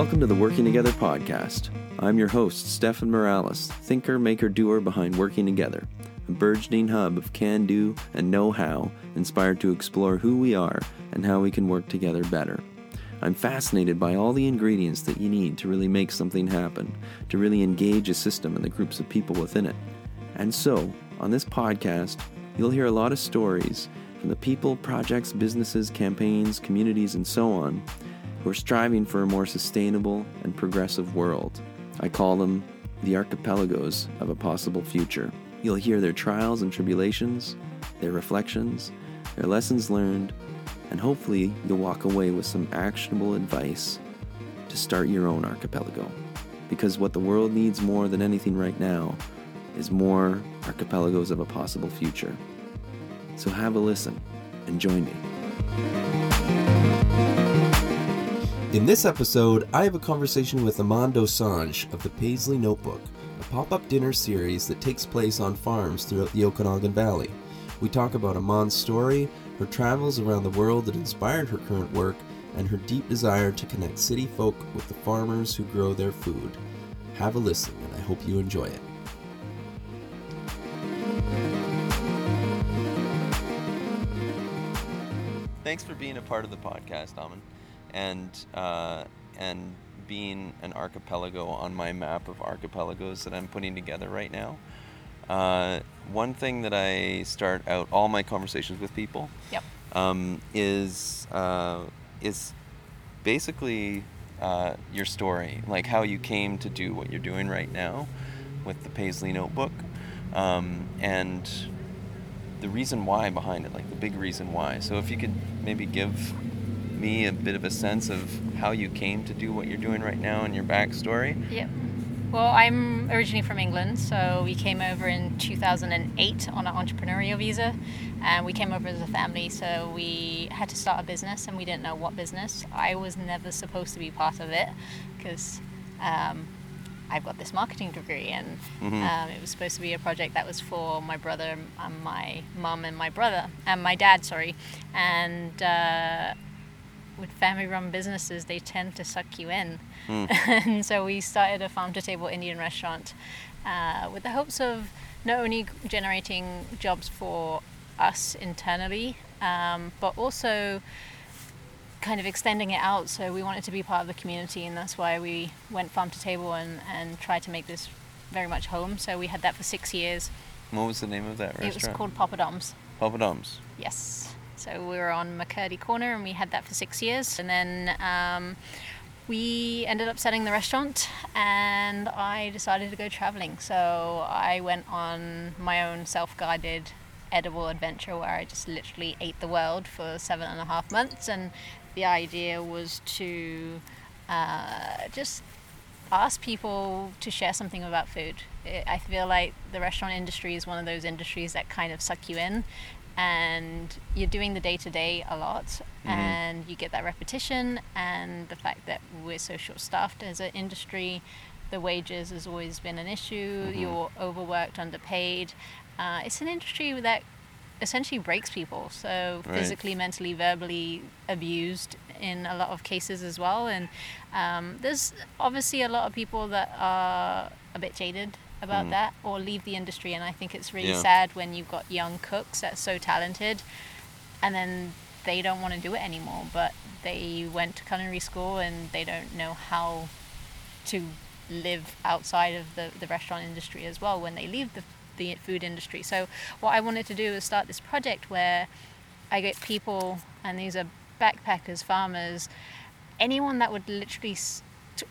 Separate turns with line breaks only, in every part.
welcome to the Working Together podcast. I'm your host, Stefan Morales, thinker, maker, doer behind Working Together, a burgeoning hub of can do and know how, inspired to explore who we are and how we can work together better. I'm fascinated by all the ingredients that you need to really make something happen, to really engage a system and the groups of people within it. And so, on this podcast, you'll hear a lot of stories from the people, projects, businesses, campaigns, communities, and so on who are striving for a more sustainable and progressive world. I call them the archipelagos of a possible future. You'll hear their trials and tribulations, their reflections, their lessons learned, and hopefully you'll walk away with some actionable advice to start your own archipelago. Because what the world needs more than anything right now is more archipelagos of a possible future. So have a listen and join me. In this episode, I have a conversation with Aman Dosanj of the Paisley Notebook, a pop up dinner series that takes place on farms throughout the Okanagan Valley. We talk about Aman's story, her travels around the world that inspired her current work, and her deep desire to connect city folk with the farmers who grow their food. Have a listen, and I hope you enjoy it. Thanks for being a part of the podcast, Aman and uh, and being an archipelago on my map of archipelagos that I'm putting together right now. Uh, one thing that I start out all my conversations with people
yep.
um, is uh, is basically uh, your story, like how you came to do what you're doing right now with the Paisley Notebook, um, and the reason why behind it, like the big reason why. So if you could maybe give me a bit of a sense of how you came to do what you're doing right now and your backstory?
Yep. Well, I'm originally from England, so we came over in 2008 on an entrepreneurial visa, and we came over as a family. So we had to start a business, and we didn't know what business. I was never supposed to be part of it because um, I've got this marketing degree, and mm-hmm. um, it was supposed to be a project that was for my brother, and my mum, and my brother, and my dad. Sorry, and. Uh, with family run businesses, they tend to suck you in. Mm. and so we started a farm to table Indian restaurant uh, with the hopes of not only generating jobs for us internally, um, but also kind of extending it out. So we wanted to be part of the community, and that's why we went farm to table and, and tried to make this very much home. So we had that for six years.
What was the name of that restaurant?
It was called Poppadoms.
Poppadoms.
Yes. So we were on McCurdy Corner and we had that for six years. And then um, we ended up selling the restaurant and I decided to go traveling. So I went on my own self guided edible adventure where I just literally ate the world for seven and a half months. And the idea was to uh, just ask people to share something about food. I feel like the restaurant industry is one of those industries that kind of suck you in and you're doing the day to day a lot mm-hmm. and you get that repetition and the fact that we're so short staffed as an industry the wages has always been an issue mm-hmm. you're overworked underpaid uh, it's an industry that essentially breaks people so right. physically mentally verbally abused in a lot of cases as well and um, there's obviously a lot of people that are a bit jaded about mm. that or leave the industry. And I think it's really yeah. sad when you've got young cooks that are so talented and then they don't want to do it anymore, but they went to culinary school and they don't know how to live outside of the, the restaurant industry as well when they leave the, the food industry. So, what I wanted to do is start this project where I get people, and these are backpackers, farmers, anyone that would literally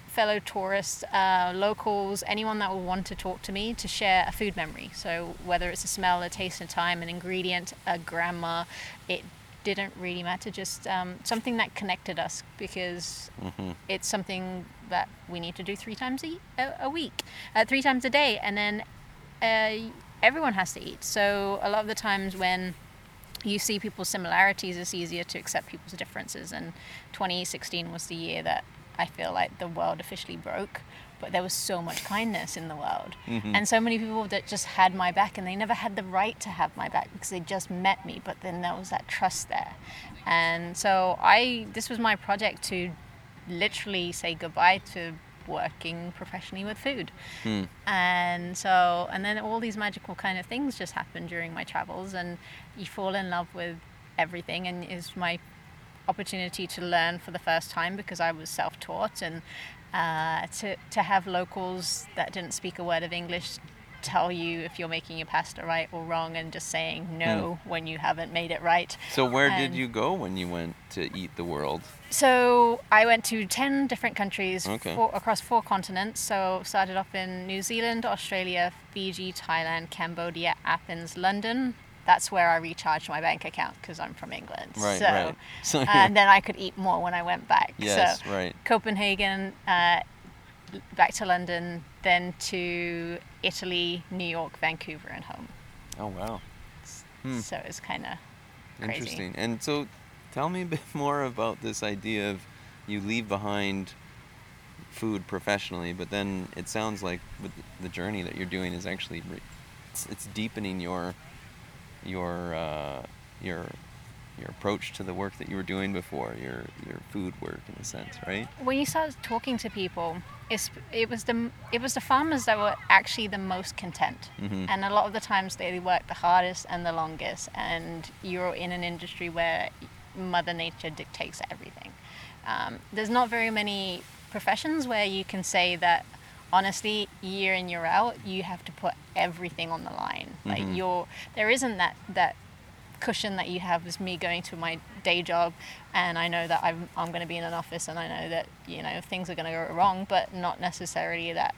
fellow tourists, uh, locals, anyone that will want to talk to me to share a food memory. So whether it's a smell, a taste, a time, an ingredient, a grandma, it didn't really matter. Just um, something that connected us because mm-hmm. it's something that we need to do three times a, a week, uh, three times a day, and then uh, everyone has to eat. So a lot of the times when you see people's similarities, it's easier to accept people's differences. And 2016 was the year that I feel like the world officially broke, but there was so much kindness in the world. Mm-hmm. And so many people that just had my back and they never had the right to have my back because they just met me, but then there was that trust there. And so I this was my project to literally say goodbye to working professionally with food.
Hmm.
And so, and then all these magical kind of things just happened during my travels, and you fall in love with everything. And is my opportunity to learn for the first time because I was self taught, and uh, to, to have locals that didn't speak a word of English tell you if you're making your pasta right or wrong and just saying no when you haven't made it right.
So where did you go when you went to eat the world?
So I went to 10 different countries
Okay.
four, across four continents. So started off in New Zealand, Australia, Fiji, Thailand, Cambodia, Athens, London. That's where I recharged my bank account because I'm from England.
Right,
so,
right. So
and then I could eat more when I went back.
yes,
So
right.
Copenhagen, uh, back to London, then to Italy, New York, Vancouver, and home.
Oh wow. Hmm.
So it's kind of.
Interesting. And so, tell me a bit more about this idea of you leave behind food professionally, but then it sounds like with the journey that you're doing is actually re- it's, it's deepening your your uh, your your approach to the work that you were doing before, your your food work in a sense, right?
when you start talking to people, it's, it was the it was the farmers that were actually the most content,
Mhm.
and a lot of the times they work the hardest and the longest. And you're in an industry where Mother Nature dictates everything. Um, there's not very many professions where you can say that honestly, year in year out, you have to put everything on the line. Like
Mhm.
you're there isn't that that cushion that you have is me going to my day job and I know that I'm, I'm going to be in an office and I know that you know things are going to go wrong but not necessarily that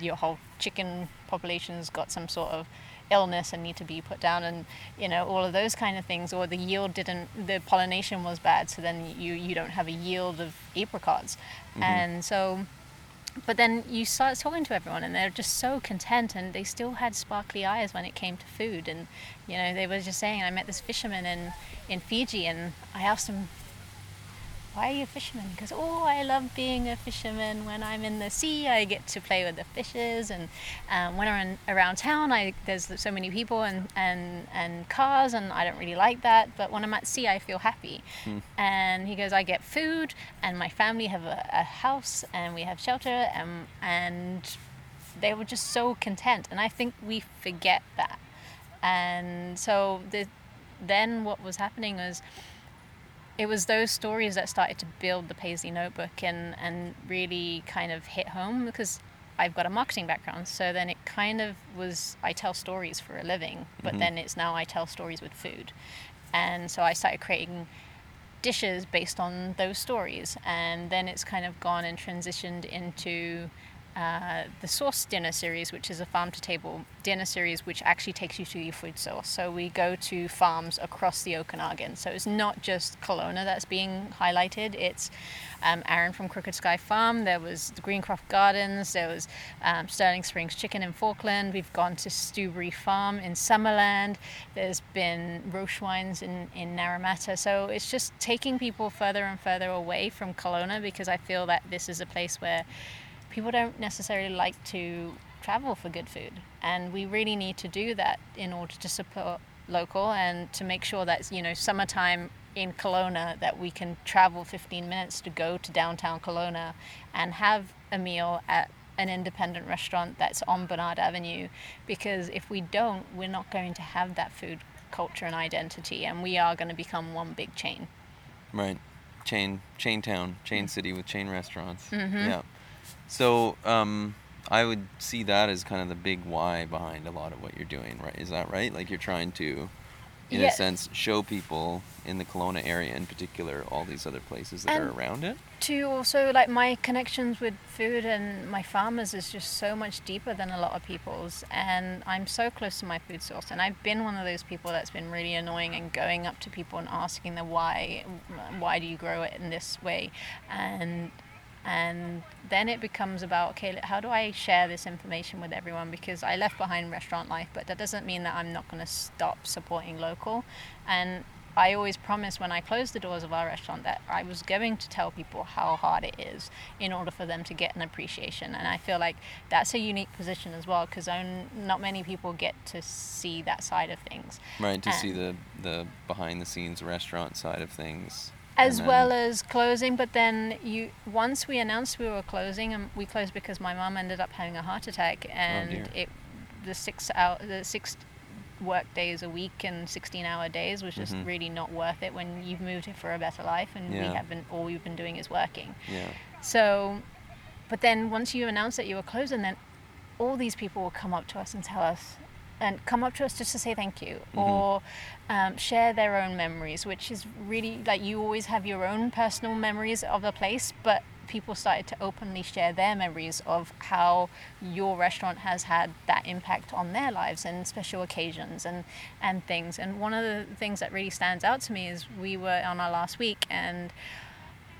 your whole chicken population's got some sort of illness and need to be put down and you know all of those kind of things or the yield didn't the pollination was bad so then you you don't have a yield of apricots and so but then you start talking to everyone and they're just so content and they still had sparkly eyes when it came to food. And you know they were just saying i met this fisherman in in fiji and i asked him why are you a fisherman? Because oh i love being a fisherman. When i'm in the sea i get to play with the fishes and um, when i'm in, around town i there's so many people and, and and cars and i don't really like that but when i'm at sea i feel happy. And he goes i get food and my family have a, a house and we have shelter and and they were just so content. And i think we forget that. And so the, then what was happening was it was those stories that started to build the Paisley Notebook and, and really kind of hit home because I've got a marketing background. So then it kind of was I tell stories for a living, but
Mhm.
then it's now I tell stories with food. And so I started creating dishes based on those stories. And then it's kind of gone and transitioned into uh, the Source Dinner series, which is a farm to table dinner series, which actually takes you to your food source. So we go to farms across the Okanagan. So it's not just Kelowna that's being highlighted. It's um, Aaron from Crooked Sky Farm. There was the Greencroft Gardens. There was um, Sterling Springs Chicken in Falkland. We've gone to Stewbury Farm in Summerland. There's been Roche Wines in, in Naramata. So it's just taking people further and further away from Kelowna because I feel that this is a place where people don't necessarily like to travel for good food. And we really need to do that in order to support local and to make sure that, you know, summertime in Kelowna that we can travel 15 minutes to go to downtown Kelowna and have a meal at an independent restaurant that's on Bernard Avenue because if we don't, we're not going to have that food culture and identity and we are going to become one big chain.
Right. Chain chain town, chain city with chain restaurants.
Mhm.
Yeah. So um, I would see that as kind of the big why behind a lot of what you're doing, right? Is that right? Like you're trying to, in
Yeah.
a sense, show people in the Kelowna area in particular all these other places that are around it.
to also like my connections with food and my farmers is just so much deeper than a lot of people's and i'm so close to my food source and i've been one of those people that's been really annoying and going up to people and asking them why why do you grow it in this way and and then it becomes about okay how do i share this information with everyone because i left behind restaurant life but that doesn't mean that i'm not going to stop supporting local and I always promised when I closed the doors of our restaurant that I was going to tell people how hard it is in order for them to get an appreciation. And I feel like that's a unique position as well because not many people get to see that side of things.
Right, to see the the behind the scenes restaurant side of things.
As well as closing but then you once we announced we were closing and we closed because my mum ended up having a heart attack and
Oh,
it the six hour the six work days a week and 16 hour days was just
Mhm.
really not worth it when you've moved here for a better life and we haven't all we've been doing is working
Yeah.
so but then once you announced that you were closing then all these people will come up to us and tell us and come up to us just to say thank you
Mhm.
or um, share their own memories which is really like you always have your own personal memories of the place but people started to openly share their memories of how your restaurant has had that impact on their lives and special occasions and and things and one of the things that really stands out to me is we were on our last week and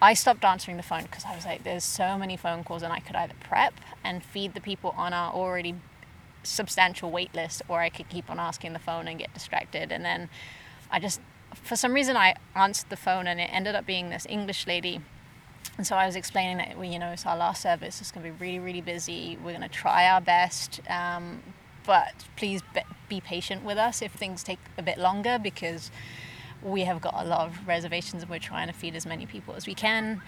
I stopped answering the phone because I was like, there's so many phone calls, and I could either prep and feed the people on our already substantial wait list, or I could keep on asking the phone and get distracted. And then I just, for some reason, I answered the phone, and it ended up being this English lady. And so I was explaining that, well, you know, it's our last service. It's going to be really, really busy. We're going to try our best. Um, but please be, be patient with us if things take a bit longer because we have got a lot of reservations and we're trying to feed as many people as we can.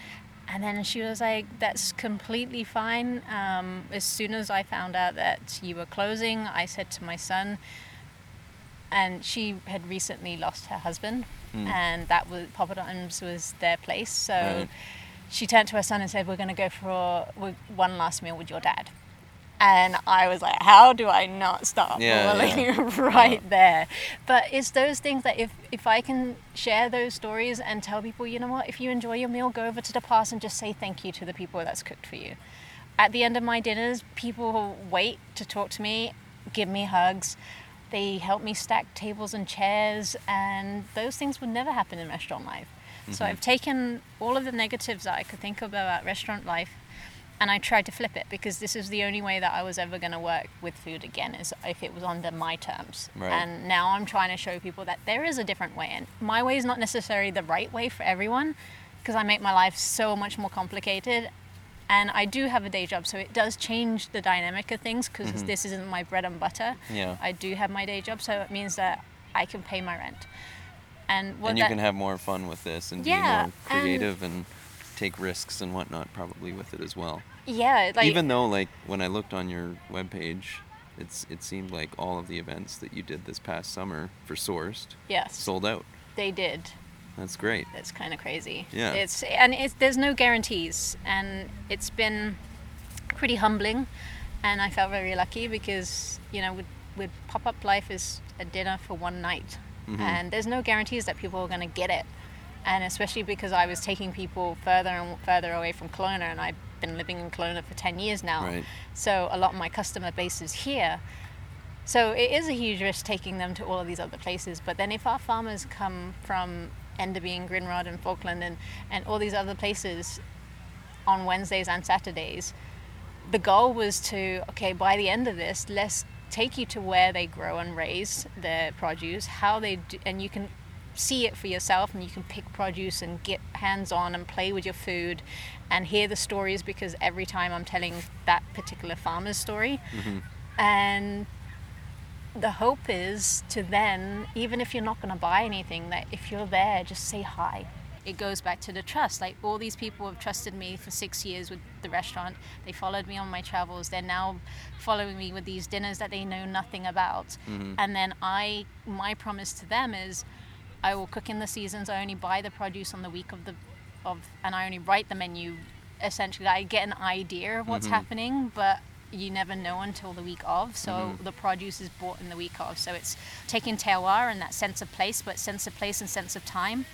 And then she was like, that's completely fine. Um, as soon as I found out that you were closing, I said to my son, and she had recently lost her husband,
Mm.
and that was Poppadoms was their place. So
Right.
she turned to her son and said, "We're going to go for one last meal with your dad." And I was like, "How do I not stop
Yeah, yeah.
right there?" But it's those things that if if I can share those stories and tell people, you know what, if you enjoy your meal, go over to the past and just say thank you to the people that's cooked for you. At the end of my dinners, people wait to talk to me, give me hugs. They help me stack tables and chairs, and those things would never happen in restaurant life. So
Mhm.
I've taken all of the negatives that I could think of about restaurant life and I tried to flip it because this is the only way that I was ever going to work with food again is if it was under my terms.
Right.
And now I'm trying to show people that there is a different way and my way is not necessarily the right way for everyone because I make my life so much more complicated and I do have a day job so it does change the dynamic of things because
Mhm.
this isn't my bread and butter.
Yeah.
I do have my day job so it means that I can pay my rent. And what
and you
that,
can have more fun with this and
Yeah,
be more
and-
creative and take risks and whatnot probably with it as well.
yeah, like
Even though like when I looked on your webpage, it's it seemed like all of the events that you did this past summer for Sourced
yes,
sold out.
they did.
That's great.
It's kind of crazy.
Yeah.
It's and it's there's no guarantees, and it's been pretty humbling, and I felt very lucky because you know with with pop up life is a dinner for one night,
Mhm.
and there's no guarantees that people are going to get it, and especially because I was taking people further and further away from Kelowna, and I've been living in Kelowna for ten years now,
Right.
so a lot of my customer base is here. So it is a huge risk taking them to all of these other places. But then if our farmers come from Enderby and Grindrod and Falkland and, and all these other places on Wednesdays and Saturdays, the goal was to, okay, by the end of this, let's take you to where they grow and raise their produce, how they do, and you can see it for yourself and you can pick produce and get hands on and play with your food and hear the stories because every time I'm telling that particular farmer's story,
hmm
and the hope is to then, even if you're not going to buy anything, that if you're there, just say hi. It goes back to the trust. Like all these people have trusted me for six years with the restaurant. They followed me on my travels. They're now following me with these dinners that they know nothing about.
Mhm.
And then I, my promise to them is, I will cook in the seasons. I only buy the produce on the week of the, of, and I only write the menu. Essentially, I get an idea of what's
Mhm.
happening, but you never know until the week of. So
Mhm.
the produce is bought in the week of. So it's taking terroir and that sense of place, but sense of place and sense of time,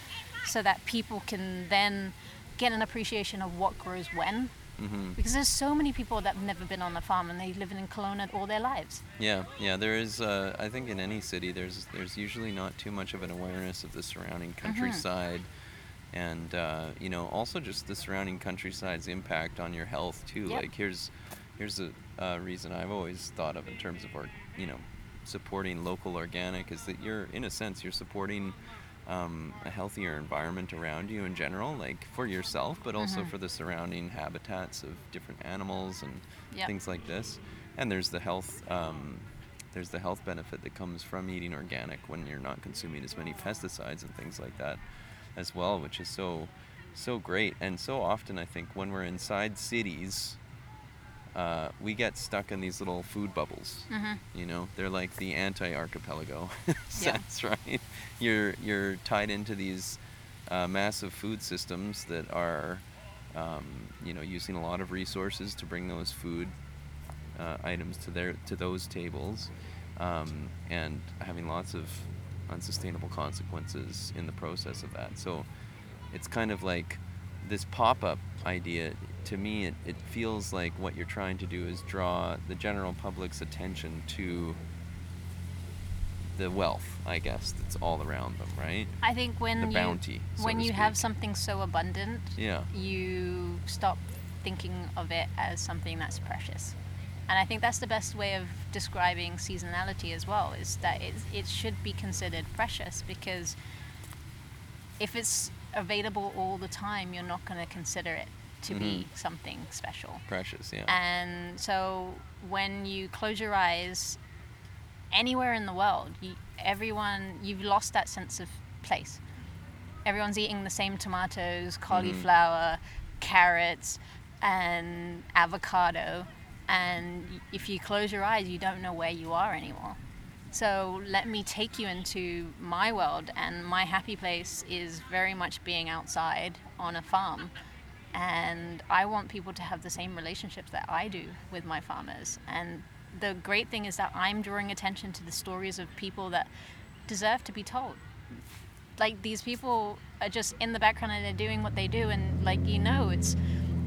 so that people can then get an appreciation of what grows when.
Hmm
Because there's so many people that have never been on the farm and they live in Kelowna all their lives.
Yeah, yeah. There is. Uh, I think in any city, there's there's usually not too much of an awareness of the surrounding countryside, and uh, you know also just the surrounding countryside's impact on your health too.
Yep.
Like here's here's a uh, reason I've always thought of in terms of or you know supporting local organic is that you're in a sense you're supporting um, a healthier environment around you in general, like for yourself, but also
Mhm.
for the surrounding habitats of different animals and
Yep.
things like this. And there's the health, um, there's the health benefit that comes from eating organic when you're not consuming as many pesticides and things like that. as well, which is so so great. And so often, I think when we're inside cities, uh, we get stuck in these little food bubbles.
Mm-hmm.
You know, they're like the anti-archipelago
Yeah.
sense, right? You're you're tied into these uh, massive food systems that are, um, you know, using a lot of resources to bring those food uh, items to their to those tables, um, and having lots of unsustainable consequences in the process of that. So, it's kind of like this pop-up idea. To me it, it feels like what you're trying to do is draw the general public's attention to the wealth i guess that's all around them right?
I think when
The
you
bounty, so
when you have something so abundant,
yeah.
you stop thinking of it as something that's precious. And I think that's the best way of describing seasonality as well, is that it, it should be considered precious because if it's available all the time, you're not going to consider it to be
Mhm.
something special.
precious yeah
And so when you close your eyes anywhere in the world, you, everyone, you've lost that sense of place. Everyone's eating the same tomatoes, cauliflower, carrots, and avocado. And if you close your eyes, you don't know where you are anymore. So let me take you into my world, and my happy place is very much being outside on a farm. And I want people to have the same relationships that I do with my farmers. And the great thing is that I'm drawing attention to the stories of people that deserve to be told. Like these people are just in the background and they're doing what they do, and like you know, it's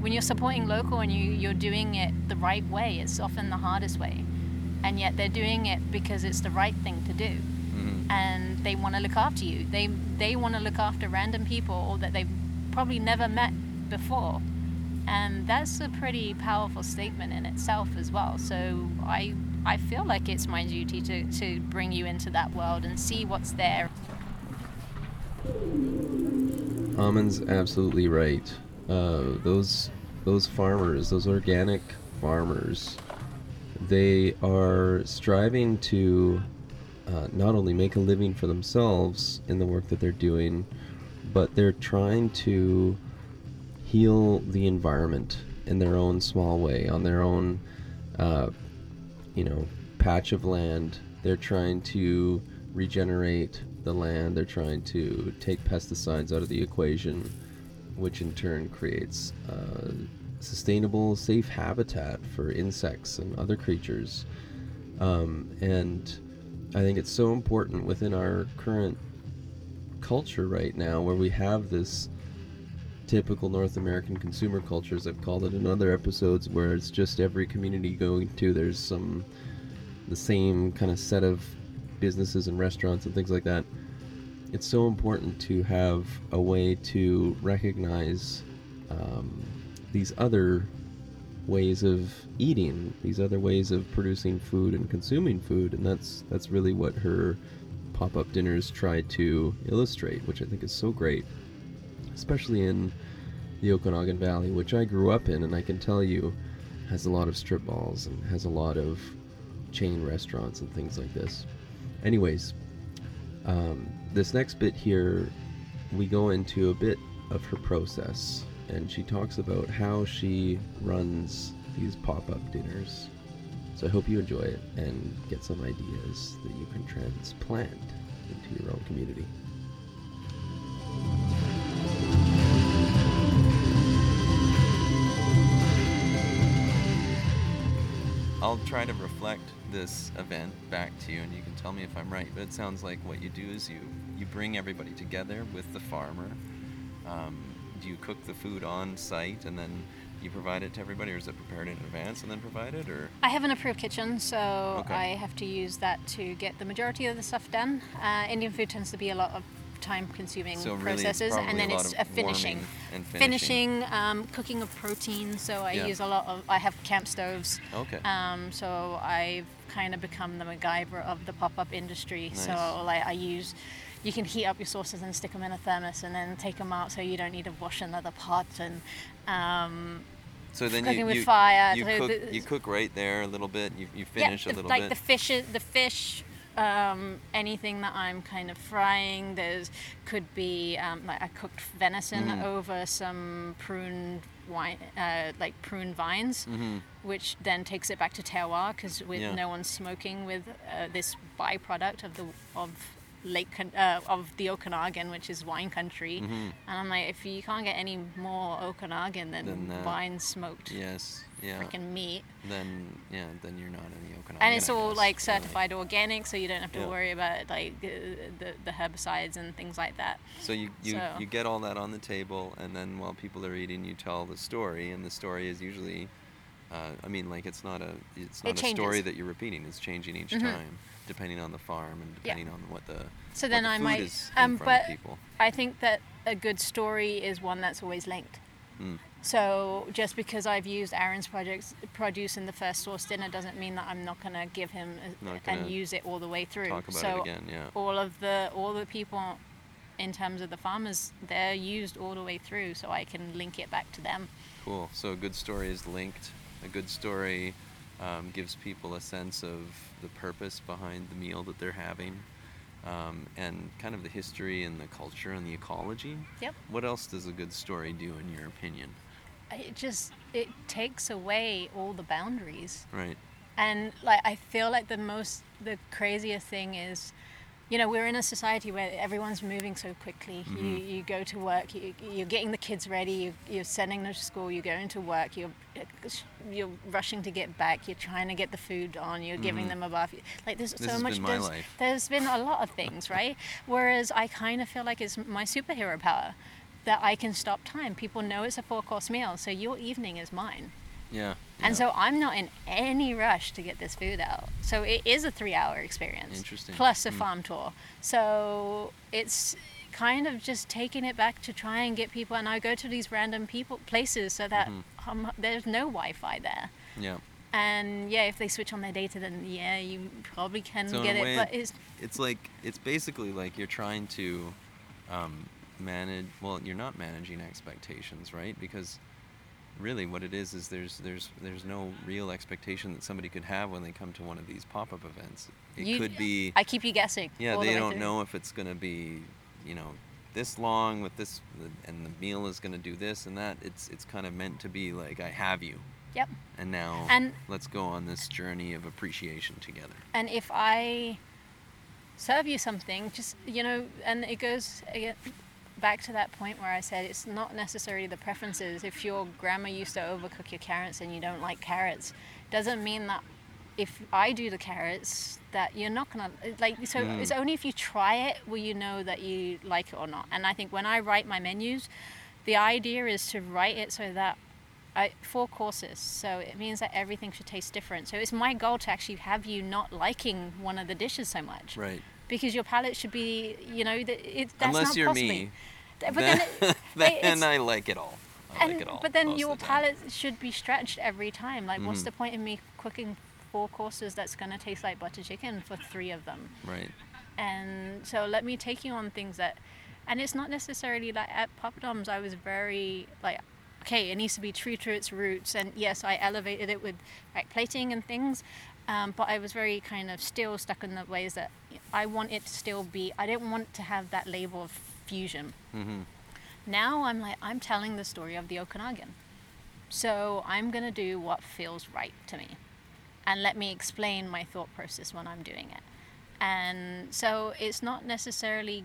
when you're supporting local and you, you're doing it the right way, it's often the hardest way. And yet they're doing it because it's the right thing to do
hmm
and they want to look after you. They they want to look after random people that they've probably never met before, and that's a pretty powerful statement in itself as well. So I I feel like it's my duty to to bring you into that world and see what's there.
Aman's absolutely right. Uh, those those farmers, those organic farmers, they are striving to uh, not only make a living for themselves in the work that they're doing, but they're trying to heal the environment in their own small way, on their own, uh, you know, patch of land. They're trying to regenerate the land. They're trying to take pesticides out of the equation, which in turn creates uh, sustainable, safe habitat for insects and other creatures. Um, and I think it's so important within our current culture right now, where we have this typical North American consumer culture, as I've called it in other episodes, where it's just every community going to there's some the same kind of set of businesses and restaurants and things like that. It's so important to have a way to recognize um, these other ways of eating, these other ways of producing food and consuming food, and that's that's really what her pop-up dinners try to illustrate, which I think is so great, especially in the Okanagan Valley, which I grew up in, and I can tell you has a lot of strip malls and has a lot of chain restaurants and things like this. Anyways, um, this next bit here, we go into a bit of her process, and she talks about how she runs these pop up dinners. So I hope you enjoy it and get some ideas that you can transplant into your own community.
I'll try to reflect this event back to you, and you can tell me if I'm right. But it sounds like what you do is you you bring everybody together with the farmer. Um, do you cook the food on site and then you provide it to everybody, or is it prepared in advance and then provided, or
I have an approved kitchen, so
Okay.
I have to use that to get the majority of the stuff done. Uh, Indian food tends to be a lot of time-consuming
so really
processes, and then
a
it's a finishing.
finishing.
finishing, um, cooking of protein. So I
Yeah.
use a lot of. I have camp stoves.
Okay.
Um, so I've kind of become the MacGyver of the pop-up industry. So like I use. You can heat up your sauces and stick them in a thermos, and then take them out, so you don't need to wash another pot. And um,
so then
cooking
you,
with
you,
fire,
you
so
cook
the-
you cook right there a little bit. You, you
yeah,
finish
the-
a little
like
bit.
the fish, the fish um, anything that I'm kind of frying. There's could be um, like I cooked venison
Mm-hmm.
over some prune wine, uh, like prune vines, which then takes it back to terroir because with
Mm-hmm. Yeah.
no one smoking with uh, this byproduct of the of lake Con- uh, of the Okanagan, which is wine country.
Mm-hmm.
And I'm like, if you can't get any more Okanagan than
Than that.
vine smoked
Yes. Yeah.
freaking meat.
Then yeah, then you're not in the Okanagan.
and it's all
guess,
like
really.
certified organic, so you don't have to
Yeah.
worry about like uh, the, the herbicides and things like that.
So you you,
So-
you get all that on the table, and then while people are eating, you tell the story, and the story is usually, uh, I mean, like it's not a it's not a story that you're repeating. It's changing each
Mhm.
time, depending on the farm and
Yeah.
depending on what the
So then
the
I
food
might, um, but
people.
I think that a good story is one that's always linked.
Mm.
So just because I've used Aaron's projects produce in the first source dinner doesn't mean that I'm not gonna give him a, and use it all the way through.
Talk about
so
it again, yeah.
all of the all the people in terms of the farmers, they're used all the way through, so I can link it back to them.
Cool. So a good story is linked. A good story um, gives people a sense of the purpose behind the meal that they're having, um, and kind of the history and the culture and the ecology.
Yep.
What else does a good story do, in your opinion?
It just it takes away all the boundaries.
Right.
and like i feel like the most the craziest thing is you know we're in a society where everyone's moving so quickly. You, mm-hmm. you go to work you, you're getting the kids ready you, you're sending them to school you're going to work you're you're rushing to get back you're trying to get the food on you're giving mm-hmm. them a bath. Like there's
This
so much there's,
life.
there's been a lot of things right? Whereas i kind of feel like it's my superhero power that i can stop time. People know it's a four course meal so your evening is mine.
Yeah.
And
yeah.
so I'm not in any rush to get this food out. So it is a three hour experience.
Interesting.
Plus a
Mm.
farm tour. So it's kind of just taking it back to try and get people. And I go to these random people places so that
Mm-hmm.
um, there's no Wi Fi there.
Yeah.
And yeah, if they switch on their data, then yeah, you probably can
So
get it.
way,
but it's
It's like it's basically like you're trying to um, manage. Well, you're not managing expectations, right? Because really, what it is is there's there's there's no real expectation that somebody could have when they come to one of these pop-up events. It
you-
could be.
I keep you guessing.
Yeah,
all the
they don't
through.
know if it's going to be, you know, this long with this, and the meal is going to do this and that. It's it's kind of meant to be like I have you,
Yep.
and now
And-
let's go on this journey of appreciation together.
And if I serve you something, just, you know, and it goes again, back to that point where I said it's not necessarily the preferences. If your grandma used to overcook your carrots and you don't like carrots, doesn't mean that if I do the carrots that you're not gonna like so
Mm.
it's only if you try it will you know that you like it or not and i think when i write my menus the idea is to write it so that I, four courses so it means that everything should taste different so it's my goal to actually have you not liking one of the dishes so much
Right.
Because your palate should be you know that it, that's
Unless
not
you're
possibly.
me,
but
then,
then, it-
then I like it all. I
and,
like it all.
but then your
the
palate should be stretched every time. Like, what's
Mhm.
the point in me cooking four courses that's gonna taste like butter chicken for three of them?
Right.
And so let me take you on things that, and it's not necessarily like at Poppadoms. I was very like, okay, it needs to be true to its roots. And yes, I elevated it with like plating and things. Um, but I was very kind of still stuck in the ways that I want it to still be. I didn't want to have that label of fusion.
Mm-hmm.
Now I'm like, I'm telling the story of the Okanagan. So I'm going to do what feels right to me. And let me explain my thought process when I'm doing it. And so it's not necessarily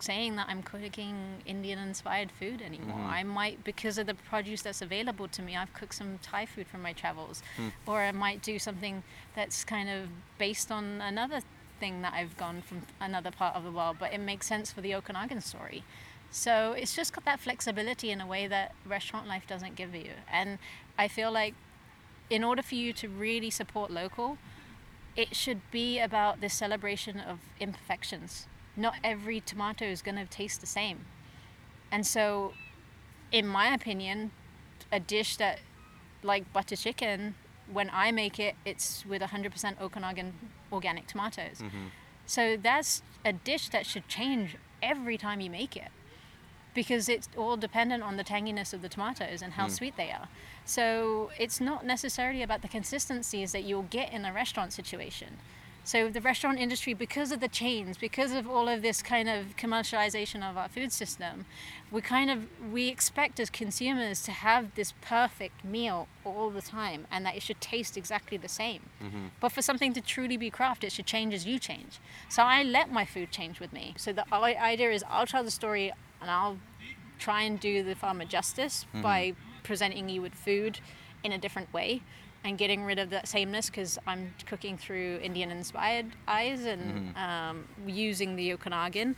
saying that I'm cooking Indian inspired food anymore.
Mhm.
I might, because of the produce that's available to me, I've cooked some Thai food from my travels.
Hmm.
Or I might do something that's kind of based on another thing that I've gone from another part of the world, but it makes sense for the Okanagan story. So it's just got that flexibility in a way that restaurant life doesn't give you. And I feel like in order for you to really support local, it should be about this celebration of imperfections. Not every tomato is going to taste the same. And so, in my opinion, a dish that, like butter chicken, when I make it, it's with 100% Okanagan organic tomatoes.
Mm-hmm.
So that's a dish that should change every time you make it because it's all dependent on the tanginess of the tomatoes and how
Mm.
sweet they are. So it's not necessarily about the consistencies that you'll get in a restaurant situation. So the restaurant industry, because of the chains, because of all of this kind of commercialization of our food system, we kind of we expect as consumers to have this perfect meal all the time, and that it should taste exactly the same. Mm-hmm. But for something to truly be craft, it should change as you change. So I let my food change with me. So the idea is I'll tell the story and I'll try and do the farmer justice mm-hmm. by presenting you with food in a different way and getting rid of that sameness because I'm cooking through Indian inspired eyes and um, using the Okanagan.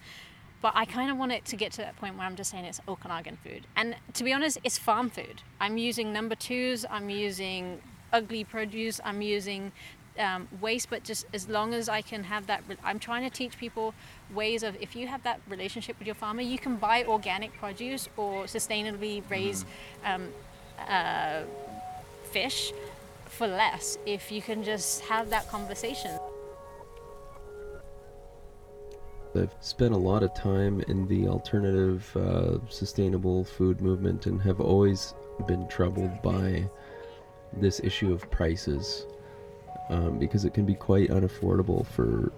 But I kind of want it to get to that point where I'm just saying it's Okanagan food. And to be honest, it's farm food. I'm using number twos, I'm using ugly produce, I'm using um, waste, but just as long as I can have that, re- I'm trying to teach people ways of if you have that relationship with your farmer, you can buy organic produce or sustainably raised um, uh, fish for less if you can just have that conversation.
I've spent a lot of time in the alternative, uh, sustainable food movement and have always been troubled by this issue of prices um, because it can be quite unaffordable for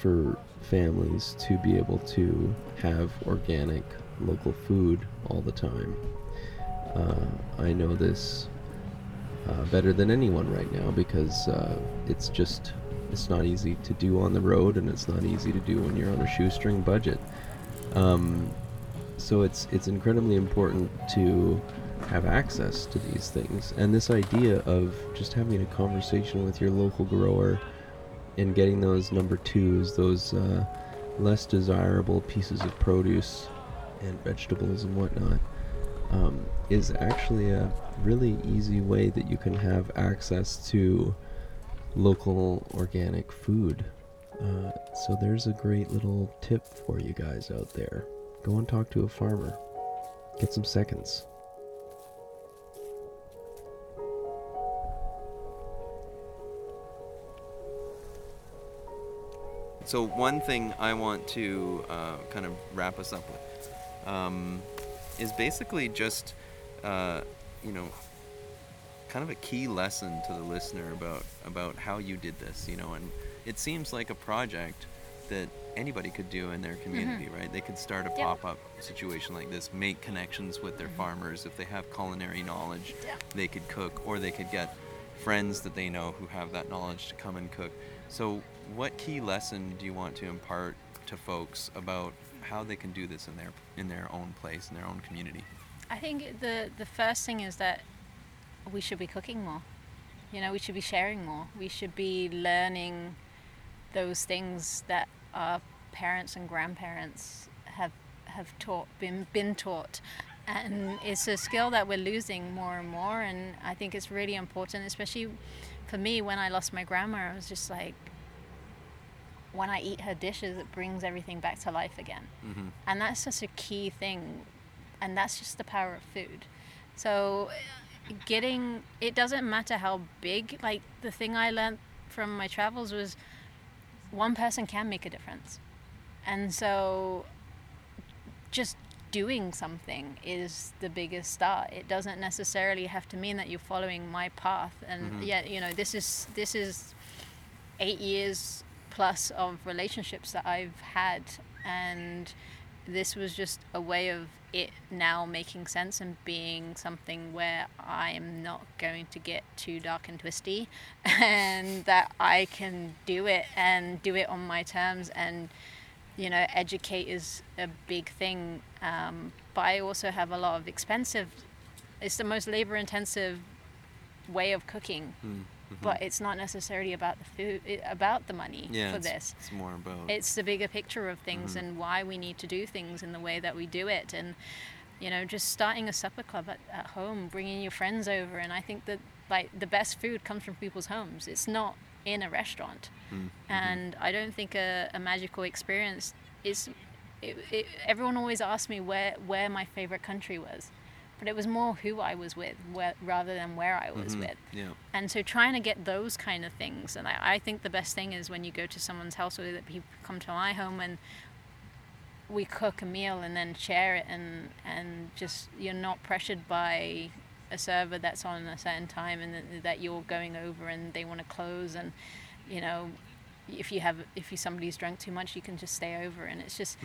for families to be able to have organic local food all the time. Uh, I know this uh, better than anyone right now because uh, it's just it's not easy to do on the road and it's not easy to do when you're on a shoestring budget. Um, so it's it's incredibly important to have access to these things and this idea of just having a conversation with your local grower and getting those number twos, those uh, less desirable pieces of produce and vegetables and whatnot, um, is actually a really easy way that you can have access to local organic food. Uh, so there's a great little tip for you guys out there. Go and talk to a farmer. Get some seconds.
So one thing I want to uh, kind of wrap us up with um, is basically just, uh, you know, kind of a key lesson to the listener about about how you did this. You know, and it seems like a project that anybody could do in their mm-hmm. community, right? They could start a
Yeah.
pop-up situation like this, make connections with their mm-hmm. farmers. If they have culinary knowledge,
Yeah.
they could cook, or they could get friends that they know who have that knowledge to come and cook. So, what key lesson do you want to impart to folks about how they can do this in their in their own place, in their own community?
I think the the first thing is that we should be cooking more. You know, we should be sharing more. We should be learning those things that our parents and grandparents have have taught, been been taught. And it's a skill that we're losing more and more and I think it's really important, especially for me when I lost my grandma, I was just like when I eat her dishes, it brings everything back to life again.
Mm-hmm.
And that's just a key thing. And that's just the power of food. So, getting it doesn't matter how big, like the thing I learned from my travels was one person can make a difference. And so, just doing something is the biggest start. It doesn't necessarily have to mean that you're following my path. And
Mhm.
yet, you know, this is this is eight years plus of relationships that I've had, and this was just a way of it now making sense and being something where I am not going to get too dark and twisty, and that I can do it and do it on my terms and you know educate is a big thing. Um, but i also have a lot of expensive it's the most labor intensive way of cooking
Mm-hmm.
but it's not necessarily about the food it, about the money
yeah,
for
it's,
this
it's more about
it's the bigger picture of things
Mhm.
and why we need to do things in the way that we do it and you know just starting a supper club at, at home bringing your friends over and i think that like the best food comes from people's homes it's not in a restaurant
Mm, mhm.
and I don't think a, a magical experience is. It, it, everyone always asks me where where my favorite country was, but it was more who I was with, where, rather than where I was
Mhm.
with.
Yeah.
And so trying to get those kind of things, and I, I think the best thing is when you go to someone's house or that people come to my home and we cook a meal and then share it and and just you're not pressured by a server that's on a certain time and that, that you're going over and they want to close and you know if you have if you somebody's drunk too much, you can just stay over, and it's just.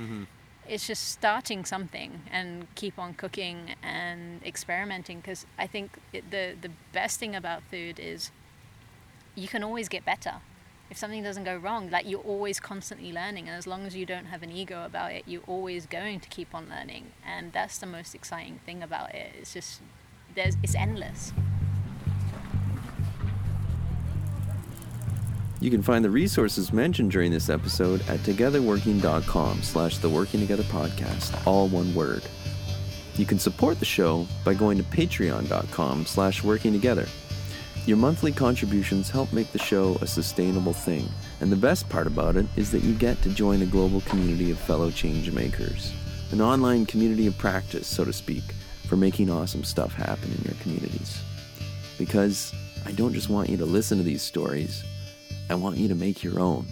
It's just starting something and keep on cooking and experimenting because I think it, the the best thing about food is you can always get better. If something doesn't go wrong, like you're always constantly learning, and as long as you don't have an ego about it, you're always going to keep on learning, and that's the most exciting thing about it. It's just there's it's endless.
You can find the resources mentioned during this episode at togetherworking.com slash the Working Together Podcast, all one word. You can support the show by going to patreon.com slash working together. Your monthly contributions help make the show a sustainable thing, and the best part about it is that you get to join a global community of fellow change makers. An online community of practice, so to speak, for making awesome stuff happen in your communities. Because I don't just want you to listen to these stories, I want you to make your own.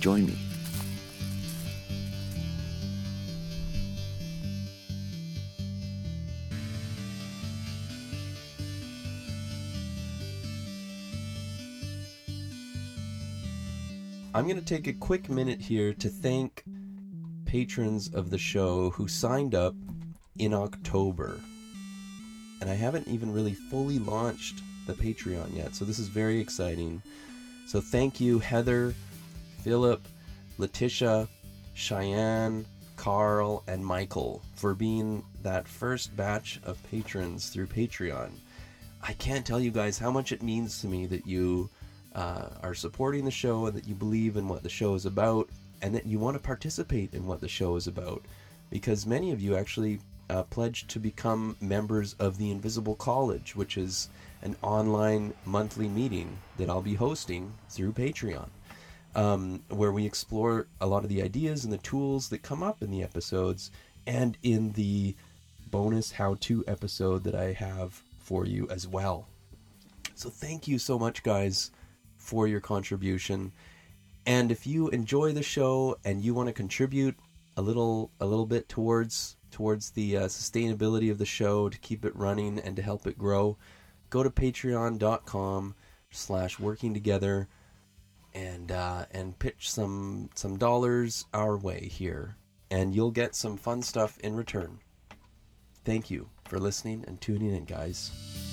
Join me.
I'm going to take a quick minute here to thank patrons of the show who signed up in October. And I haven't even really fully launched the Patreon yet, so this is very exciting. So thank you, Heather, Philip, Letitia, Cheyenne, Carl, and Michael for being that first batch of patrons through Patreon. I can't tell you guys how much it means to me that you uh, are supporting the show and that you believe in what the show is about and that you want to participate in what the show is about. Because many of you actually uh, pledged to become members of the Invisible College, which is an online monthly meeting that I'll be hosting through Patreon, um, where we explore a lot of the ideas and the tools that come up in the episodes and in the bonus how to episode that I have for you as well. So, thank you so much, guys, for your contribution. And if you enjoy the show and you want to contribute a little a little bit towards towards the uh, sustainability of the show to keep it running and to help it grow, go to patreon.com slash working together and uh, and pitch some some dollars our way here and you'll get some fun stuff in return. Thank you for listening and tuning in guys